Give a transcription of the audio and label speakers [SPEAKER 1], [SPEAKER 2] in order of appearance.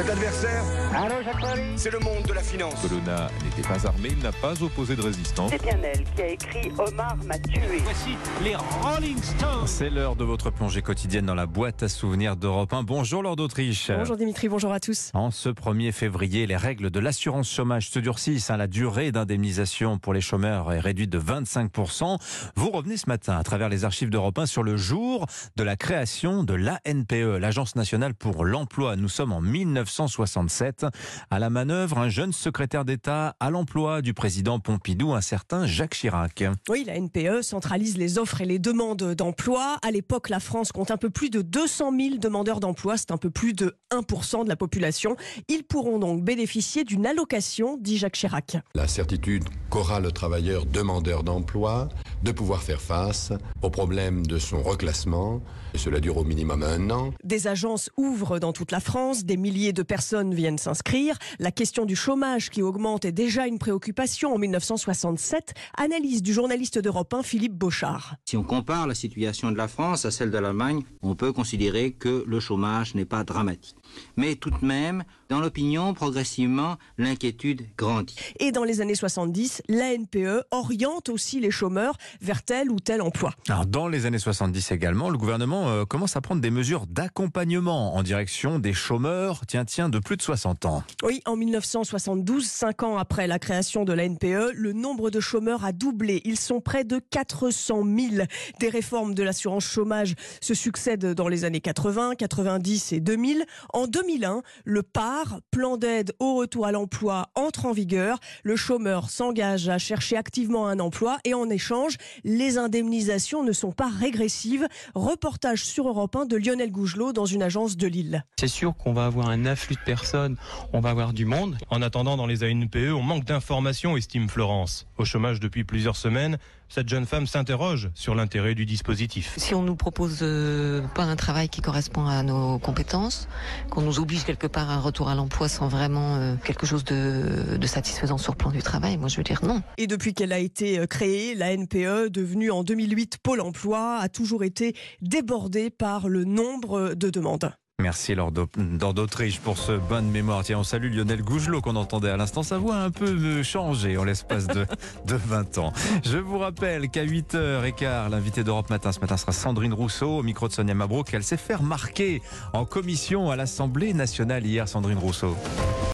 [SPEAKER 1] Cet adversaire, c'est le monde de la finance.
[SPEAKER 2] Colonna n'était pas armé, il n'a pas opposé de résistance.
[SPEAKER 3] C'est bien elle qui a écrit Omar m'a tué.
[SPEAKER 4] Voici les Rolling Stones.
[SPEAKER 5] C'est l'heure de votre plongée quotidienne dans la boîte à souvenirs d'Europe 1. Bonjour Lord d'Autriche.
[SPEAKER 6] Bonjour Dimitri, bonjour à tous.
[SPEAKER 5] En ce 1er février, les règles de l'assurance chômage se durcissent. Hein. La durée d'indemnisation pour les chômeurs est réduite de 25%. Vous revenez ce matin à travers les archives d'Europe 1 sur le jour de la création de l'ANPE, l'Agence nationale pour l'emploi. Nous sommes en 1967. À la manœuvre, un jeune secrétaire d'État à l'emploi du président Pompidou, un certain Jacques Chirac.
[SPEAKER 6] Oui, la NPE centralise les offres et les demandes d'emploi. À l'époque, la France compte un peu plus de 200 000 demandeurs d'emploi. C'est un peu plus de 1% de la population. Ils pourront donc bénéficier d'une allocation, dit Jacques Chirac.
[SPEAKER 7] La certitude qu'aura le travailleur demandeur d'emploi de pouvoir faire face au problème de son reclassement. Et cela dure au minimum un an.
[SPEAKER 6] Des agences ouvrent dans toute la France, des milliers de personnes viennent s'inscrire. La question du chômage qui augmente est déjà une préoccupation en 1967. Analyse du journaliste d'Europe 1 Philippe Beauchard.
[SPEAKER 8] Si on compare la situation de la France à celle de l'Allemagne, on peut considérer que le chômage n'est pas dramatique. Mais tout de même, dans l'opinion, progressivement, l'inquiétude grandit.
[SPEAKER 6] Et dans les années 70, la NPE oriente aussi les chômeurs vers tel ou tel emploi.
[SPEAKER 5] Alors, dans les années 70 également, le gouvernement euh, commence à prendre des mesures d'accompagnement en direction des chômeurs, tiens, tiens, de plus de 60 ans.
[SPEAKER 6] Oui, en 1972, cinq ans après la création de la NPE, le nombre de chômeurs a doublé. Ils sont près de 400 000. Des réformes de l'assurance chômage se succèdent dans les années 80, 90 et 2000. En 2001, le PAR, plan d'aide au retour à l'emploi, entre en vigueur. Le chômeur s'engage à chercher activement un emploi et en échange, les indemnisations ne sont pas régressives. Reportage sur Europe 1 de Lionel Gougelot dans une agence de Lille.
[SPEAKER 9] C'est sûr qu'on va avoir un afflux de personnes, on va avoir du monde.
[SPEAKER 10] En attendant, dans les ANPE, on manque d'informations, estime Florence. Au chômage depuis plusieurs semaines, cette jeune femme s'interroge sur l'intérêt du dispositif.
[SPEAKER 11] Si on nous propose euh, pas un travail qui correspond à nos compétences, qu'on nous oblige quelque part à un retour à l'emploi sans vraiment euh, quelque chose de, de, satisfaisant sur le plan du travail, moi je veux dire non.
[SPEAKER 6] Et depuis qu'elle a été euh, créée, la NPE, devenue en 2008 Pôle Emploi, a toujours été débordée par le nombre de demandes.
[SPEAKER 5] Merci Lord d'Autriche pour ce bonne mémoire. Tiens, on salue Lionel Gougelot qu'on entendait à l'instant. Sa voix a un peu changé en l'espace de, de 20 ans. Je vous rappelle qu'à 8h15, l'invité d'Europe Matin ce matin sera Sandrine Rousseau au micro de Sonia Mabrouk. Elle s'est fait remarquer en commission à l'Assemblée nationale hier, Sandrine Rousseau.